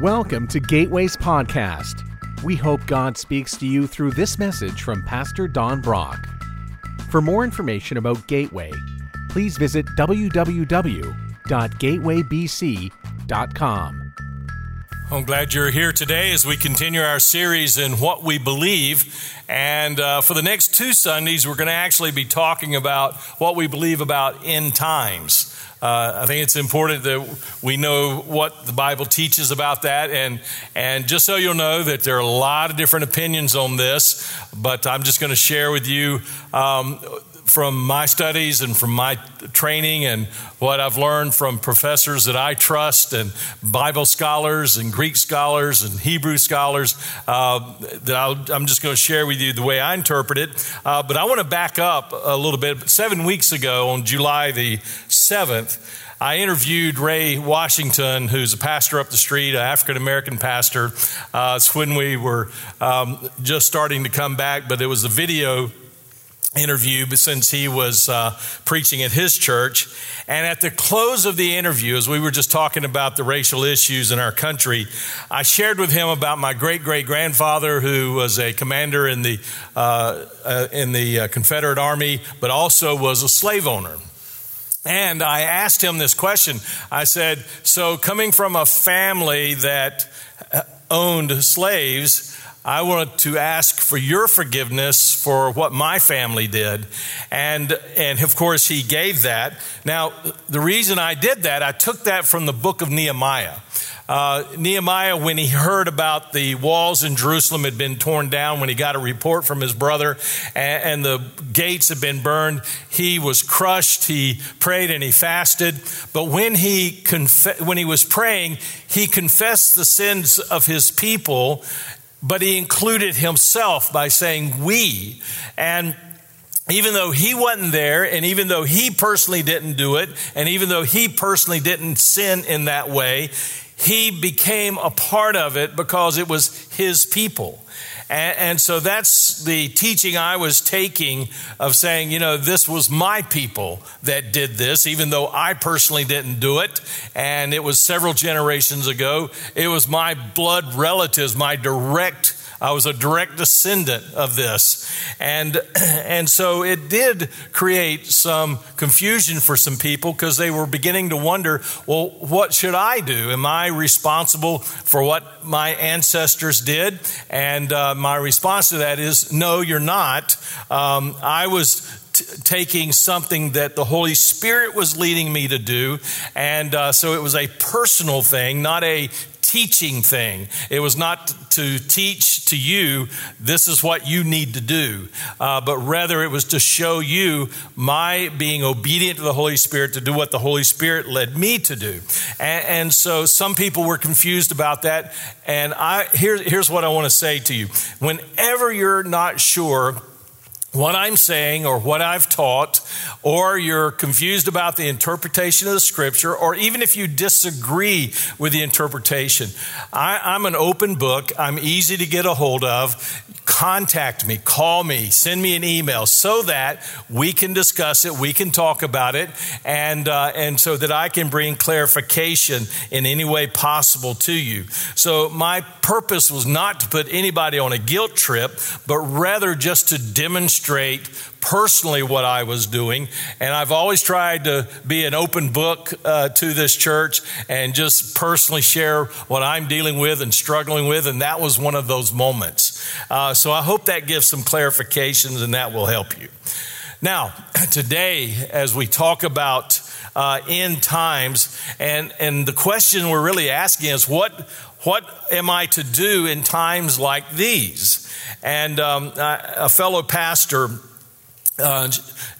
Welcome to Gateways Podcast. We hope God speaks to you through this message from Pastor Don Brock. For more information about Gateway, please visit www.gatewaybc.com. I'm glad you're here today as we continue our series in what we believe. And uh, for the next two Sundays, we're going to actually be talking about what we believe about end times. Uh, I think it's important that we know what the Bible teaches about that. And, and just so you'll know that there are a lot of different opinions on this, but I'm just going to share with you um, from my studies and from my training and what I've learned from professors that I trust and Bible scholars and Greek scholars and Hebrew scholars uh, that i am just going to share with you the way I interpret it. Uh, but I want to back up a little bit. Seven weeks ago, on July the 7th, I interviewed Ray Washington, who's a pastor up the street, an African American pastor. Uh, it's when we were um, just starting to come back, but it was a video interview since he was uh, preaching at his church. And at the close of the interview, as we were just talking about the racial issues in our country, I shared with him about my great great grandfather, who was a commander in the uh, uh, in the uh, Confederate Army, but also was a slave owner. And I asked him this question. I said, "So, coming from a family that uh, owned slaves." I wanted to ask for your forgiveness for what my family did. And, and of course, he gave that. Now, the reason I did that, I took that from the book of Nehemiah. Uh, Nehemiah, when he heard about the walls in Jerusalem had been torn down, when he got a report from his brother and, and the gates had been burned, he was crushed. He prayed and he fasted. But when he, conf- when he was praying, he confessed the sins of his people but he included himself by saying we. And even though he wasn't there, and even though he personally didn't do it, and even though he personally didn't sin in that way, he became a part of it because it was his people. And, and, so that's the teaching I was taking of saying, you know, this was my people that did this, even though I personally didn't do it. And it was several generations ago. It was my blood relatives, my direct I was a direct descendant of this. And, and so it did create some confusion for some people because they were beginning to wonder well, what should I do? Am I responsible for what my ancestors did? And uh, my response to that is no, you're not. Um, I was taking something that the Holy Spirit was leading me to do. And uh, so it was a personal thing, not a teaching thing. It was not to teach to you, this is what you need to do, uh, but rather it was to show you my being obedient to the Holy Spirit to do what the Holy Spirit led me to do. And, and so some people were confused about that. And I, here, here's what I want to say to you. Whenever you're not sure what I'm saying or what I've taught, or you're confused about the interpretation of the scripture, or even if you disagree with the interpretation, I, am an open book. I'm easy to get a hold of. Contact me, call me, send me an email so that we can discuss it, we can talk about it, and, uh, and so that I can bring clarification in any way possible to you. So, my purpose was not to put anybody on a guilt trip, but rather just to demonstrate personally what I was doing. And I've always tried to be an open book uh, to this church and just personally share what I'm dealing with and struggling with. And that was one of those moments. Uh, so I hope that gives some clarifications and that will help you. Now, today, as we talk about uh, end times, and, and the question we're really asking is what, what am I to do in times like these? And um, a fellow pastor uh,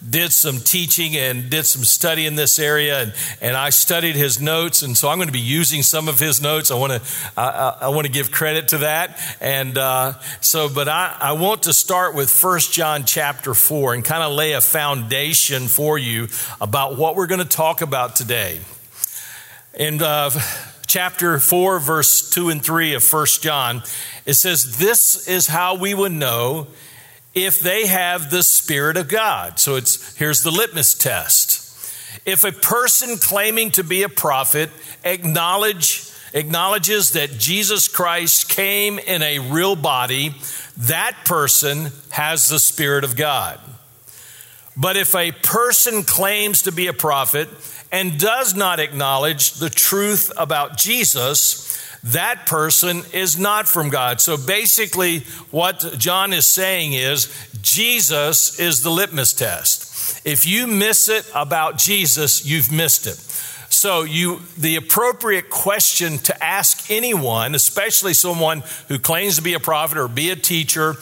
did some teaching and did some study in this area, and, and I studied his notes, and so I'm going to be using some of his notes. I want to I, I want to give credit to that, and uh, so but I, I want to start with First John chapter four and kind of lay a foundation for you about what we're going to talk about today. In uh, chapter four, verse two and three of First John, it says, "This is how we would know." If they have the Spirit of God. So it's here's the litmus test. If a person claiming to be a prophet acknowledge acknowledges that Jesus Christ came in a real body, that person has the Spirit of God. But if a person claims to be a prophet and does not acknowledge the truth about Jesus, that person is not from God. So basically, what John is saying is Jesus is the litmus test. If you miss it about Jesus, you've missed it. So you the appropriate question to ask anyone, especially someone who claims to be a prophet or be a teacher,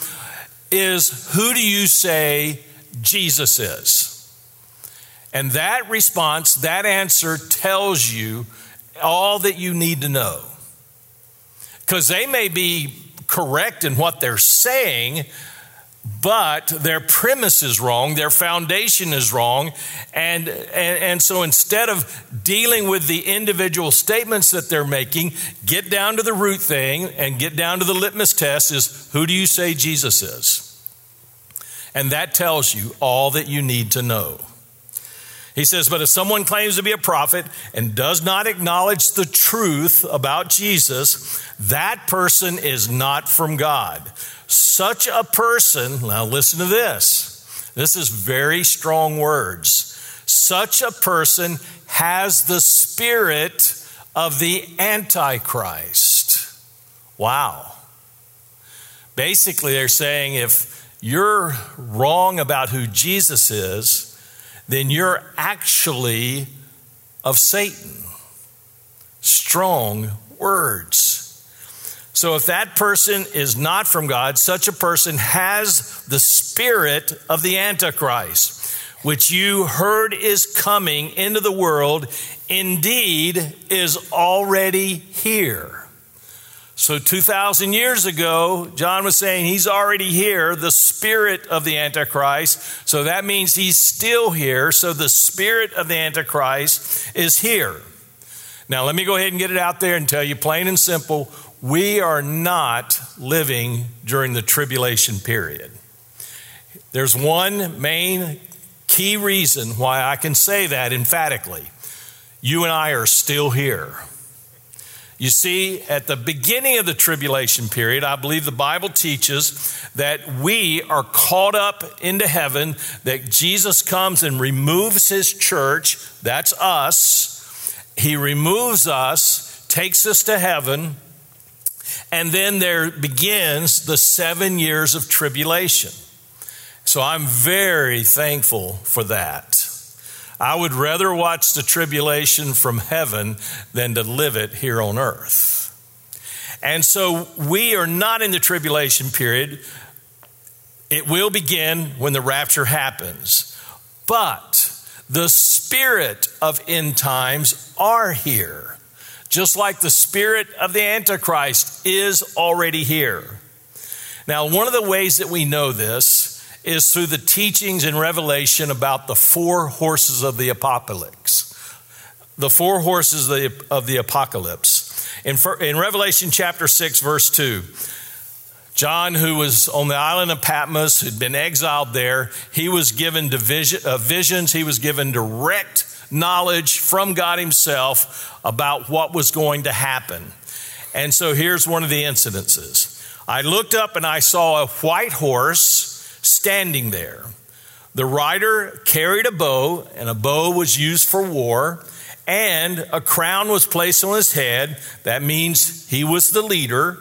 is who do you say Jesus is? And that response, that answer tells you all that you need to know. Because they may be correct in what they're saying, but their premise is wrong, their foundation is wrong. And, and, and, so instead of dealing with the individual statements that they're making, get down to the root thing and get down to the litmus test is who do you say Jesus is? And that tells you all that you need to know. He says, But if someone claims to be a prophet and does not acknowledge the truth about Jesus, that person is not from God. Such a person, now listen to this. This is very strong words. Such a person has the spirit of the Antichrist. Wow. Basically, they're saying if you're wrong about who Jesus is, then you're actually of Satan. Strong words. So, if that person is not from God, such a person has the spirit of the Antichrist, which you heard is coming into the world, indeed is already here. So, 2,000 years ago, John was saying he's already here, the spirit of the Antichrist. So, that means he's still here. So, the spirit of the Antichrist is here. Now, let me go ahead and get it out there and tell you plain and simple we are not living during the tribulation period. There's one main key reason why I can say that emphatically. You and I are still here. You see, at the beginning of the tribulation period, I believe the Bible teaches that we are caught up into heaven, that Jesus comes and removes his church. That's us. He removes us, takes us to heaven, and then there begins the seven years of tribulation. So I'm very thankful for that. I would rather watch the tribulation from heaven than to live it here on earth. And so we are not in the tribulation period. It will begin when the rapture happens. But the spirit of end times are here, just like the spirit of the Antichrist is already here. Now, one of the ways that we know this is through the teachings in Revelation about the four horses of the apocalypse. The four horses of the, apocalypse. In, in Revelation chapter 6, verse 2, John, who was on the island of Patmos, who had been exiled there, he was given division, uh, visions, he was given direct knowledge from God Himself about what was going to happen. And so here's one of the incidences. I looked up and I saw a white horse standing there. The rider carried a bow, and a bow was used for war, and a crown was placed on his head. That means he was the leader,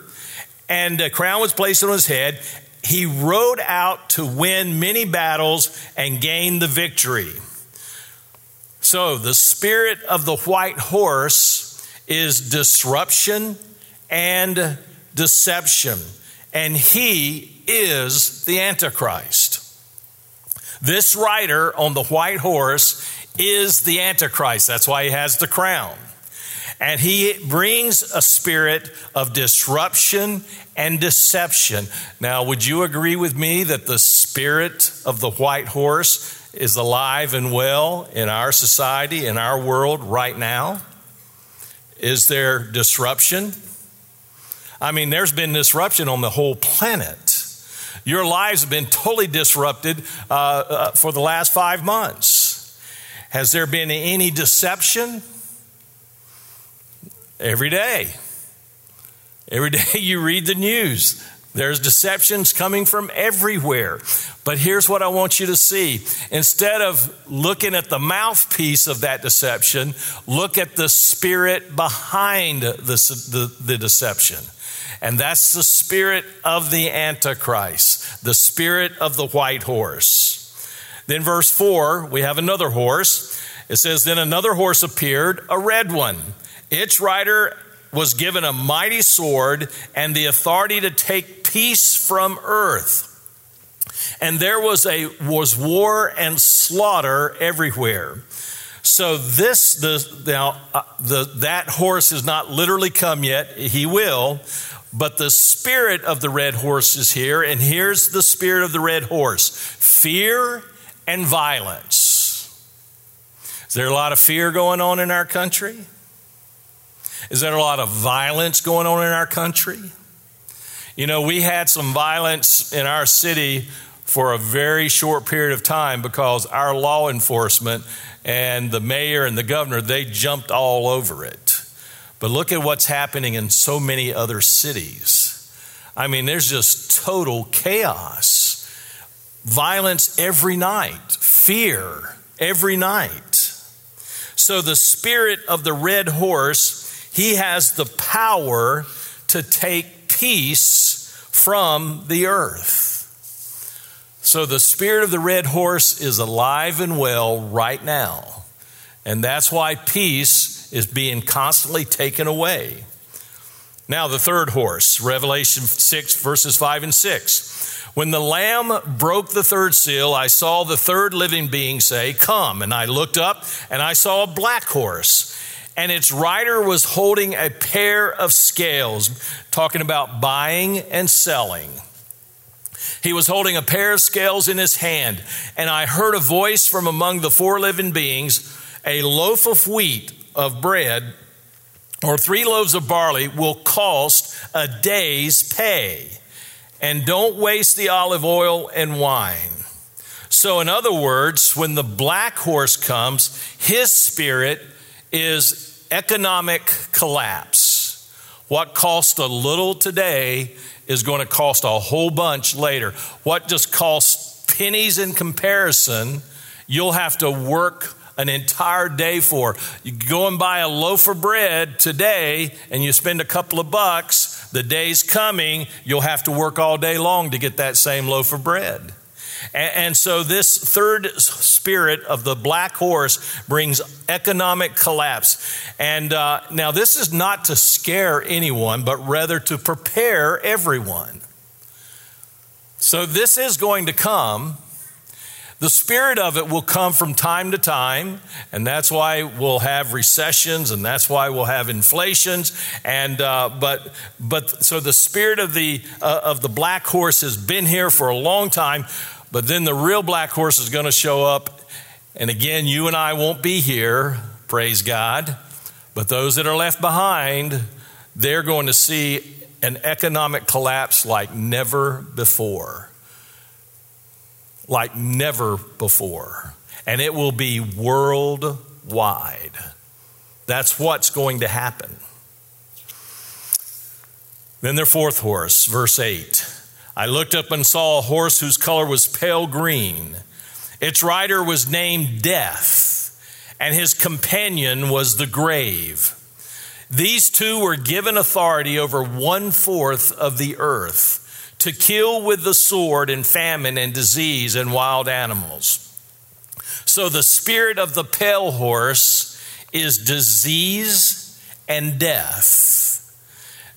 and a crown was placed on his head. He rode out to win many battles and gain the victory. So, the spirit of the white horse is disruption and deception, and he is the Antichrist. This rider on the white horse is the Antichrist. That's why he has the crown. And he brings a spirit of disruption and deception. Now, would you agree with me that the spirit of the white horse is alive and well in our society, in our world right now? Is there disruption? I mean, there's been disruption on the whole planet. Your lives have been totally disrupted uh, uh, for the last five months. Has there been any deception? Every day. Every day you read the news. There's deceptions coming from everywhere. But here's what I want you to see. Instead of looking at the mouthpiece of that deception, look at the spirit behind the, the, the deception. And that's the spirit of the Antichrist, the spirit of the white horse. Then, verse 4, we have another horse. It says, Then another horse appeared, a red one. Its rider was given a mighty sword and the authority to take peace from earth. And there was a was war and slaughter everywhere. So this the now uh, the that horse has not literally come yet. He will, but the spirit of the red horse is here, and here's the spirit of the red horse: fear and violence. Is there a lot of fear going on in our country? Is there a lot of violence going on in our country? You know, we had some violence in our city for a very short period of time because our law enforcement and the mayor and the governor, they jumped all over it. But look at what's happening in so many other cities. I mean, there's just total chaos, violence every night, fear every night. So the spirit of the red horse he has the power to take peace from the earth. So the spirit of the red horse is alive and well right now. And that's why peace is being constantly taken away. Now, the third horse, Revelation 6, verses 5 and 6. When the Lamb broke the third seal, I saw the third living being say, Come. And I looked up and I saw a black horse and its rider was holding a pair of scales, talking about buying and selling. He was holding a pair of scales in his hand, and I heard a voice from among the four living beings a loaf of wheat of bread or three loaves of barley will cost a day's pay. And don't waste the olive oil and wine. So, in other words, when the black horse comes, his spirit is economic collapse. What cost a little today is going to cost a whole bunch later. What just costs pennies in comparison, you'll have to work an entire day for. You go and buy a loaf of bread today and you spend a couple of bucks, the day's coming, you'll have to work all day long to get that same loaf of bread. And, so, this third spirit of the black horse brings economic collapse. And uh, now, this is not to scare anyone, but rather to prepare everyone. So, this is going to come. The spirit of it will come from time to time, and that's why we'll have recessions, and that's why we'll have inflations. And uh, but but so the spirit of the uh, of the black horse has been here for a long time. But then the real black horse is going to show up. And again, you and I won't be here, praise God. But those that are left behind, they're going to see an economic collapse like never before. Like never before. And it will be worldwide. That's what's going to happen. Then their fourth horse, verse 8. I looked up and saw a horse whose color was pale green. Its rider was named Death, and his companion was the grave. These two were given authority over one fourth of the earth to kill with the sword and famine and disease and wild animals. So the spirit of the pale horse is disease and death.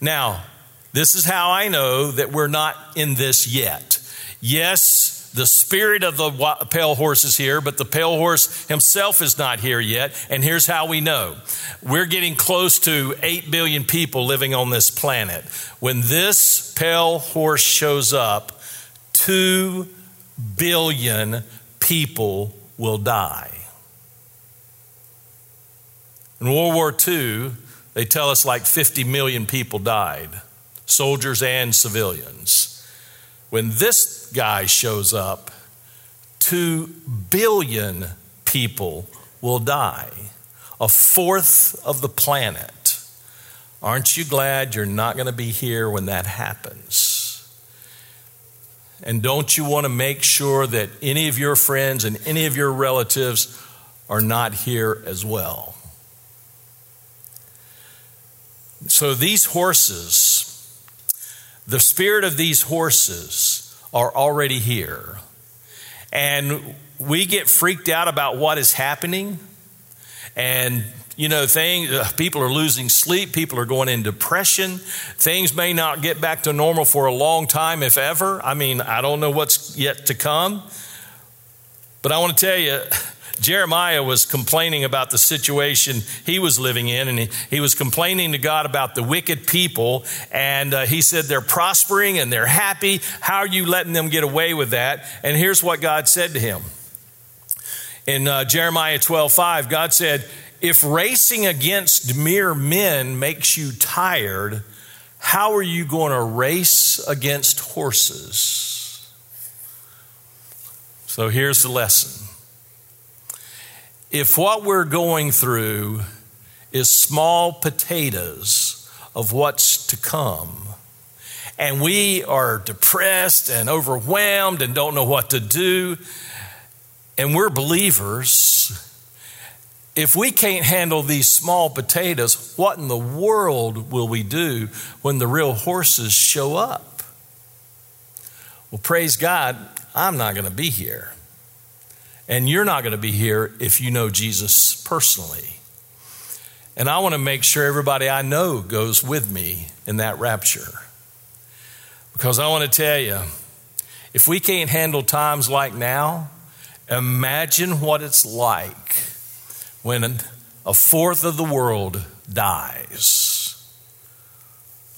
Now, this is how I know that we're not in this yet. Yes, the spirit of the pale horse is here, but the pale horse himself is not here yet. And here's how we know we're getting close to 8 billion people living on this planet. When this pale horse shows up, 2 billion people will die. In World War II, they tell us like 50 million people died soldiers and civilians. When this guy shows up, two billion people will die, a fourth of the planet. Aren't you glad you're not going to be here when that happens? And don't you want to make sure that any of your friends and any of your relatives are not here as well? So these horses, the spirit of these horses are already here. And we get freaked out about what is happening. And you know, things, uh, people are losing sleep, people are going in depression. Things may not get back to normal for a long time, if ever. I mean, I don't know what's yet to come. But I want to tell you, Jeremiah was complaining about the situation he was living in, and he, he was complaining to God about the wicked people. And uh, he said, They're prospering and they're happy. How are you letting them get away with that? And here's what God said to him. In uh, Jeremiah 12 5, God said, If racing against mere men makes you tired, how are you going to race against horses? So here's the lesson if what we're going through is small potatoes of what's to come, and we are depressed and overwhelmed and don't know what to do, and we're believers, if we can't handle these small potatoes, what in the world will we do when the real horses show up? Well, praise God, I'm not going to be here. And you're not going to be here if you know Jesus personally. And I want to make sure everybody I know goes with me in that rapture. Because I want to tell you, if we can't handle times like now, imagine what it's like when a fourth of the world dies.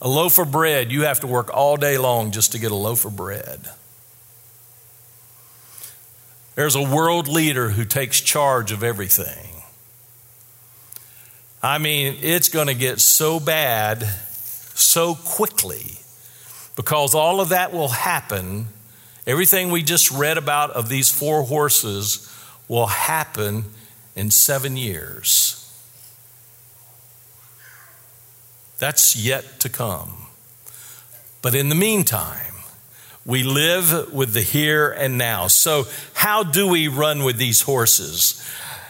A loaf of bread, you have to work all day long just to get a loaf of bread. There's a world leader who takes charge of everything. I mean, it's going to get so bad so quickly because all of that will happen. Everything we just read about of these four horses will happen in seven years. That's yet to come. But in the meantime, we live with the here and now. So, how do we run with these horses?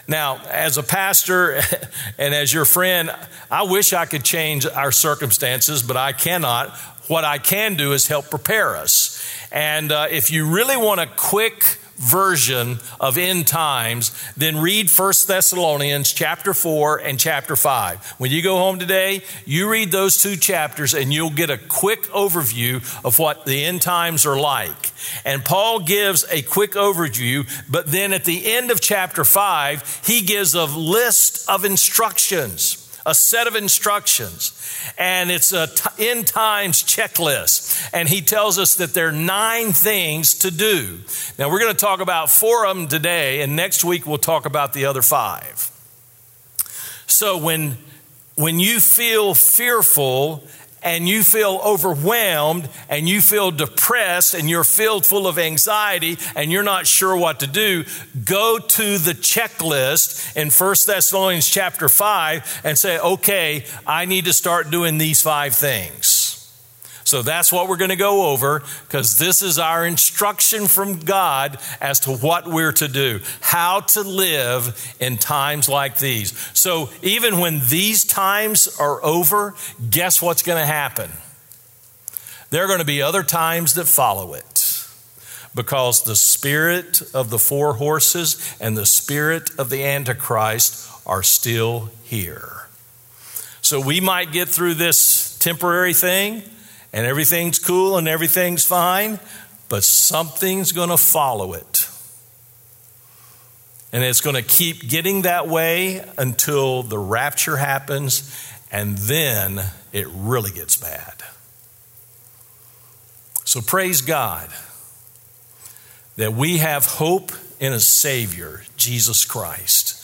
Now, as a pastor and as your friend, I wish I could change our circumstances, but I cannot. What I can do is help prepare us. And uh, if you really want a quick version of end times, then read 1 Thessalonians chapter 4 and chapter 5. When you go home today, you read those two chapters and you'll get a quick overview of what the end times are like. And Paul gives a quick overview, but then at the end of chapter 5, he gives a list of instructions a set of instructions, and it's a t- end times checklist. And he tells us that there are nine things to do. Now, we're going to talk about four of them today, and next week we'll talk about the other five. So, when when you feel fearful and you feel overwhelmed and you feel depressed and you're filled full of anxiety and you're not sure what to do, go to the checklist in 1 Thessalonians chapter 5 and say, okay, I need to start doing these five things. So that's what we're going to go over because this is our instruction from God as to what we're to do, how to live in times like these. So even when these times are over, guess what's going to happen? There are going to be other times that follow it because the spirit of the four horses and the spirit of the Antichrist are still here. So we might get through this temporary thing and everything's cool and everything's fine, but something's going to follow it. And it's going to keep getting that way until the rapture happens, and then it really gets bad. So praise God that we have hope in a Savior, Jesus Christ,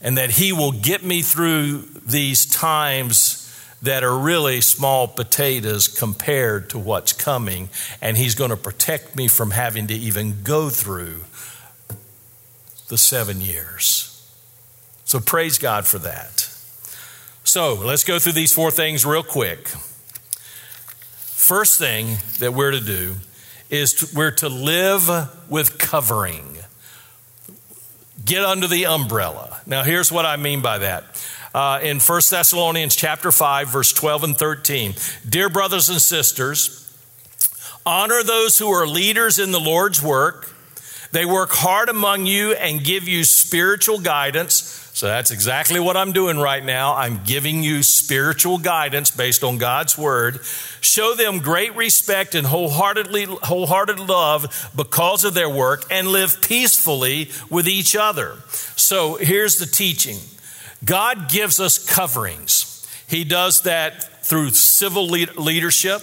and that He will get me through these times that are really small potatoes compared to what's coming. And He's going to protect me from having to even go through the seven years. So praise God for that. So let's go through these four things real quick. First thing that we're to do is to, we're to live with covering. Get under the umbrella. Now, here's what I mean by that. Uh, in 1 Thessalonians chapter 5, verse 12 and 13. Dear brothers and sisters, honor those who are leaders in the Lord's work. They work hard among you and give you spiritual guidance so that's exactly what I'm doing right now. I'm giving you spiritual guidance based on God's word. Show them great respect and wholeheartedly, wholehearted love because of their work and live peacefully with each other. So here's the teaching God gives us coverings. He does that through civil leadership.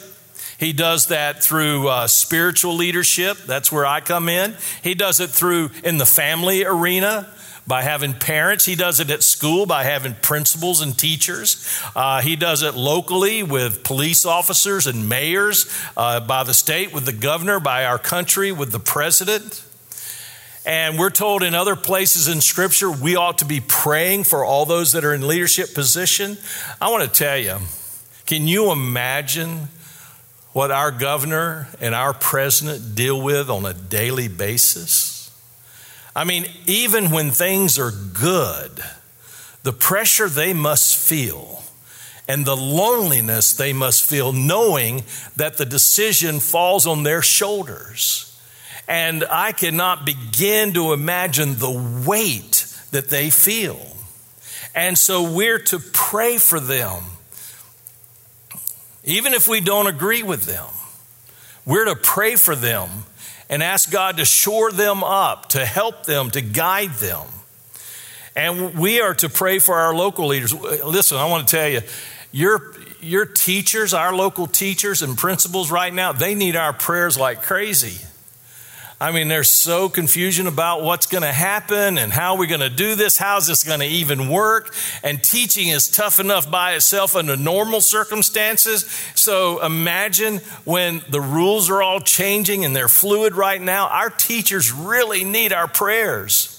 He does that through uh, spiritual leadership. That's where I come in. He does it through in the family arena by having parents. He does it at school by having principals and teachers. Uh, he does it locally with police officers and mayors, uh, by the state with the governor, by our country with the president. And we're told in other places in Scripture we ought to be praying for all those that are in leadership position. I want to tell you, can you imagine what our governor and our president deal with on a daily basis? I mean, even when things are good, the pressure they must feel and the loneliness they must feel knowing that the decision falls on their shoulders. And I cannot begin to imagine the weight that they feel. And so we're to pray for them, even if we don't agree with them. We're to pray for them and ask God to shore them up, to help them, to guide them. And we are to pray for our local leaders. Listen, I want to tell you, your, your teachers, our local teachers and principals right now, they need our prayers like crazy. I mean, there's so confusion about what's going to happen and how we're going to do this. How's this going to even work? And teaching is tough enough by itself under normal circumstances. So imagine when the rules are all changing and they're fluid right now. Our teachers really need our prayers.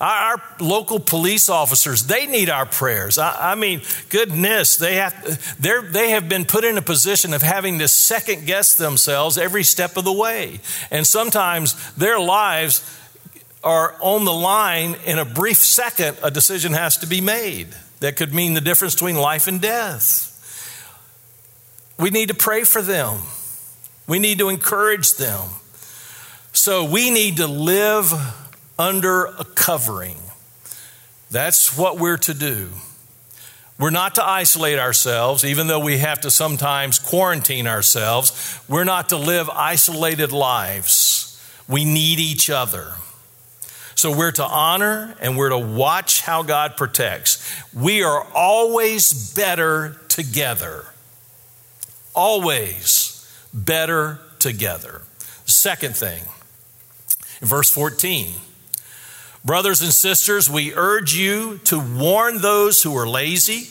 Our, local police officers, they need our prayers. I, I mean, goodness, they have, they're, they have been put in a position of having to second guess themselves every step of the way. And sometimes their lives are on the line. In a brief second, a decision has to be made that could mean the difference between life and death. We need to pray for them, we need to encourage them. So we need to live under a covering. That's what we're to do. We're not to isolate ourselves, even though we have to sometimes quarantine ourselves. We're not to live isolated lives. We need each other. So we're to honor and we're to watch how God protects. We are always better together. Always better together. Second thing, in verse 14. Brothers and sisters, we urge you to warn those who are lazy,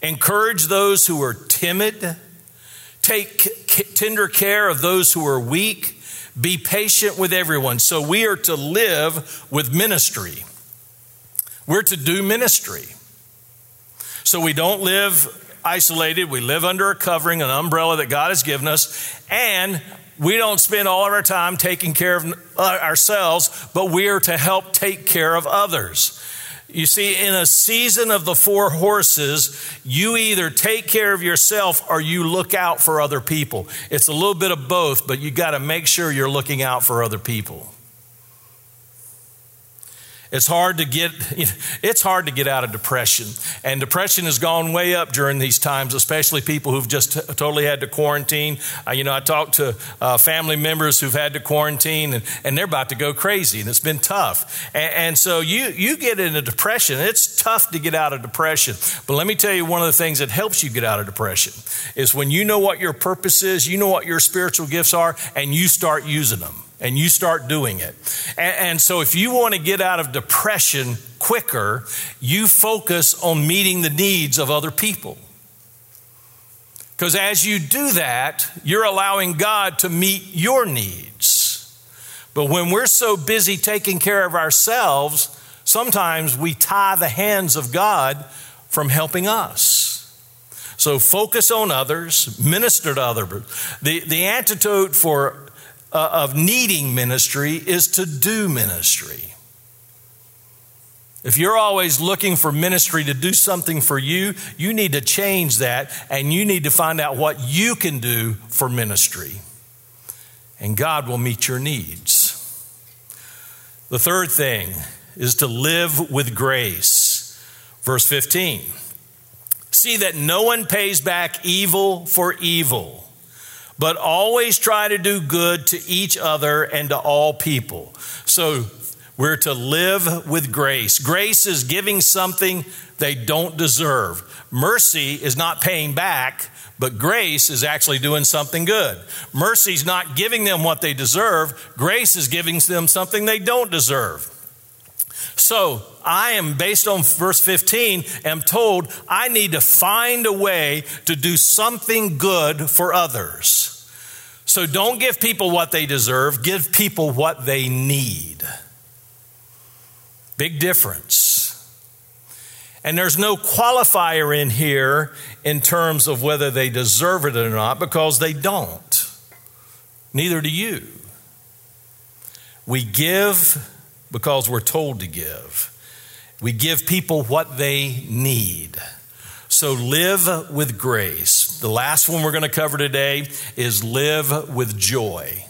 encourage those who are timid, take tender care of those who are weak, be patient with everyone. So we are to live with ministry. We're to do ministry. So we don't live isolated, we live under a covering, an umbrella that God has given us, and we don't spend all of our time taking care of uh, ourselves, but we are to help take care of others. You see, in a season of the four horses, you either take care of yourself or you look out for other people. It's a little bit of both, but you got to make sure you're looking out for other people. It's hard to get it's hard to get out of depression. And depression has gone way up during these times, especially people who've just t- totally had to quarantine. Uh, you know, I talked to uh, family members who've had to quarantine and, and they're about to go crazy and it's been tough. And, and so you you get into depression. It's tough to get out of depression. But let me tell you one of the things that helps you get out of depression is when you know what your purpose is, you know what your spiritual gifts are and you start using them and you start doing it. And, and, so, if you want to get out of depression quicker, you focus on meeting the needs of other people. Because as you do that, you're allowing God to meet your needs. But when we're so busy taking care of ourselves, sometimes we tie the hands of God from helping us. So focus on others, minister to others. The, the antidote for, uh, of needing ministry is to do ministry. If you're always looking for ministry to do something for you, you need to change that and you need to find out what you can do for ministry. And God will meet your needs. The third thing is to live with grace. Verse 15 See that no one pays back evil for evil, but always try to do good to each other and to all people. So we're to live with grace. Grace is giving something they don't deserve. Mercy is not paying back, but grace is actually doing something good. Mercy is not giving them what they deserve, grace is giving them something they don't deserve. So I am, based on verse 15, am told I need to find a way to do something good for others. So don't give people what they deserve, give people what they need. Big difference. And there's no qualifier in here in terms of whether they deserve it or not because they don't. Neither do you. We give because we're told to give. We give people what they need. So live with grace. The last one we're going to cover today is live with joy.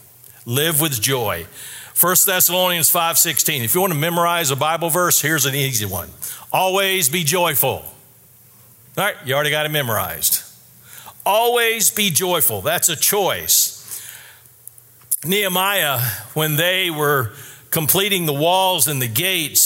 Live with joy. 1 Thessalonians 5:16. If you want to memorize a Bible verse, here's an easy one. Always be joyful. All right, you already got it memorized. Always be joyful. That's a choice. Nehemiah, when they were completing the walls and the gates,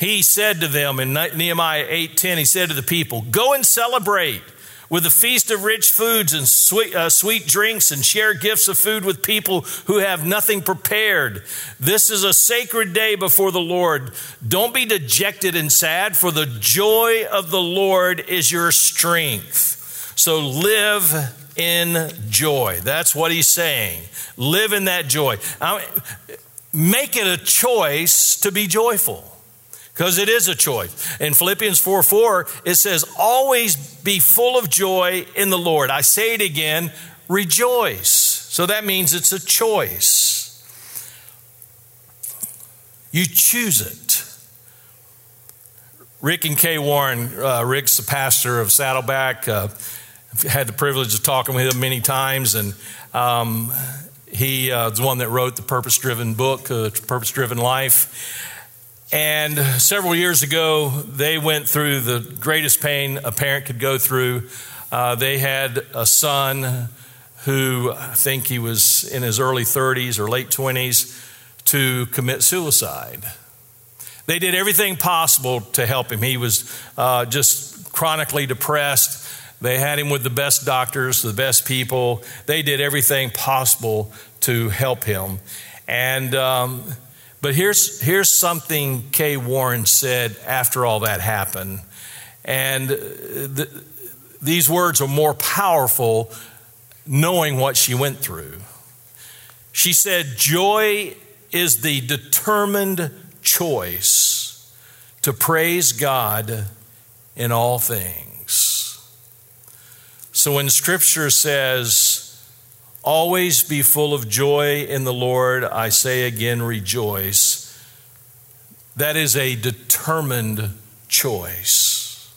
he said to them in Nehemiah 8:10, he said to the people, "Go and celebrate with a feast of rich foods and sweet, uh, sweet drinks and share gifts of food with people who have nothing prepared. This is a sacred day before the Lord. Don't be dejected and sad, for the joy of the Lord is your strength. So live in joy. That's what he's saying. Live in that joy. I make it a choice to be joyful because it is a choice. In Philippians 4 4, it says, Always be full of joy in the Lord. I say it again, rejoice. So that means it's a choice. You choose it. Rick and Kay Warren, uh, Rick's the pastor of Saddleback. Uh, had the privilege of talking with him many times, and um, he uh, is the one that wrote the purpose driven book, uh, Purpose Driven Life. And several years ago, they went through the greatest pain a parent could go through. Uh, they had a son who I think he was in his early 30s or late 20s to commit suicide. They did everything possible to help him. He was uh, just chronically depressed. They had him with the best doctors, the best people. They did everything possible to help him. And, um, but here's, here's something Kay Warren said after all that happened. And uh, the, these words are more powerful knowing what she went through. She said, Joy is the determined choice to praise God in all things. So when scripture says, Always be full of joy in the Lord, I say again, rejoice, that is a determined choice.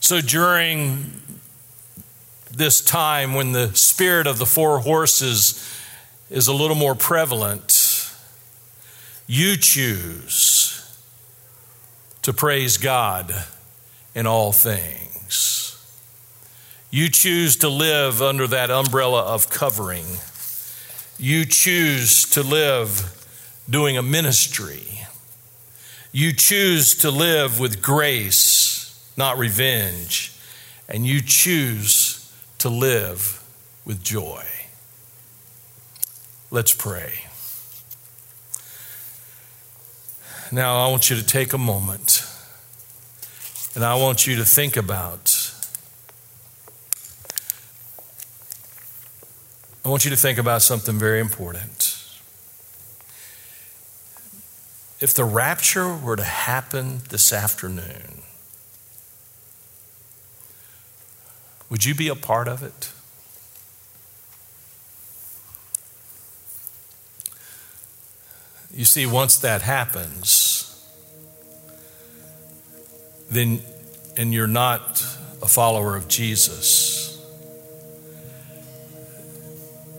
So during this time when the spirit of the four horses is a little more prevalent, you choose to praise God in all things. You choose to live under that umbrella of covering. You choose to live doing a ministry. You choose to live with grace, not revenge. And you choose to live with joy. Let's pray. Now, I want you to take a moment and I want you to think about I want you to think about something very important. If the rapture were to happen this afternoon, would you be a part of it? You see, once that happens, then and you're not a follower of Jesus,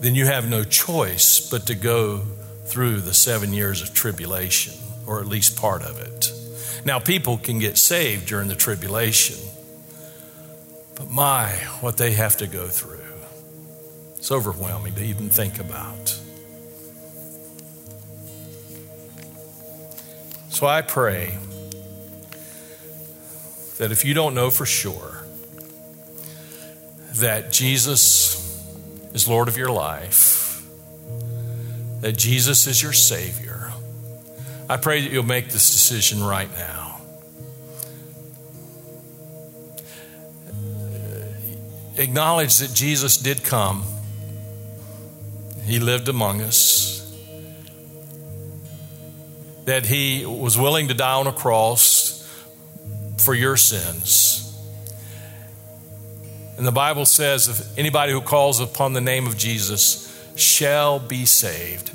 then you have no choice but to go through the seven years of tribulation, or at least part of it. Now, people can get saved during the tribulation, but my, what they have to go through. It's overwhelming to even think about. So I pray that if you don't know for sure that Jesus is Lord of your life, that Jesus is your Savior, I pray that you'll make this decision right now. Acknowledge that Jesus did come, He lived among us that he was willing to die on a cross for your sins. And the Bible says if anybody who calls upon the name of Jesus shall be saved.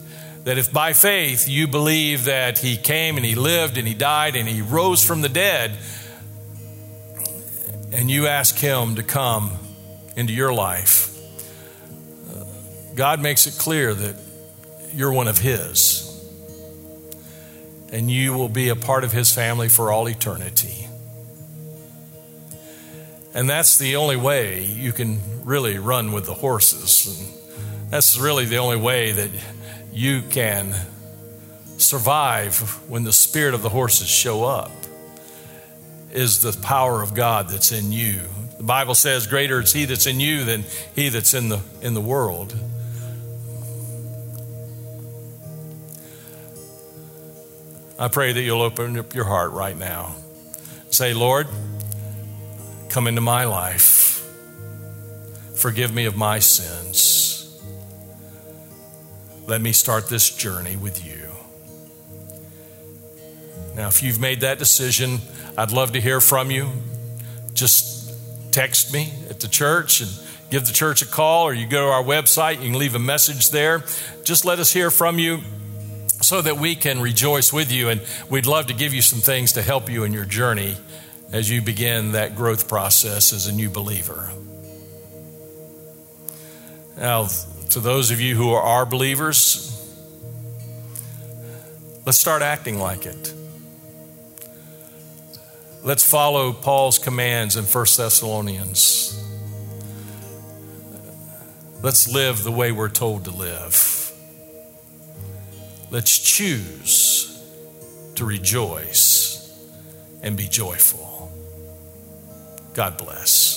That if by faith you believe that he came and he lived and he died and he rose from the dead, and you ask him to come into your life, God makes it clear that you're one of his and you will be a part of his family for all eternity. And that's the only way you can really run with the horses. And that's really the only way that you can survive when the spirit of the horses show up is the power of God that's in you. The Bible says greater is he that's in you than he that's in the in the world. I pray that you'll open up your heart right now. Say, Lord, come into my life. Forgive me of my sins. Let me start this journey with you. Now, if you've made that decision, I'd love to hear from you. Just text me at the church and give the church a call, or you go to our website, you can leave a message there. Just let us hear from you so that we can rejoice with you. And we'd love to give you some things to help you in your journey as you begin that growth process as a new believer. Now, to those of you who are believers, let's start acting like it. Let's follow Paul's commands in 1 Thessalonians. Let's live the way we're told to live. Let's choose to rejoice and be joyful. God bless.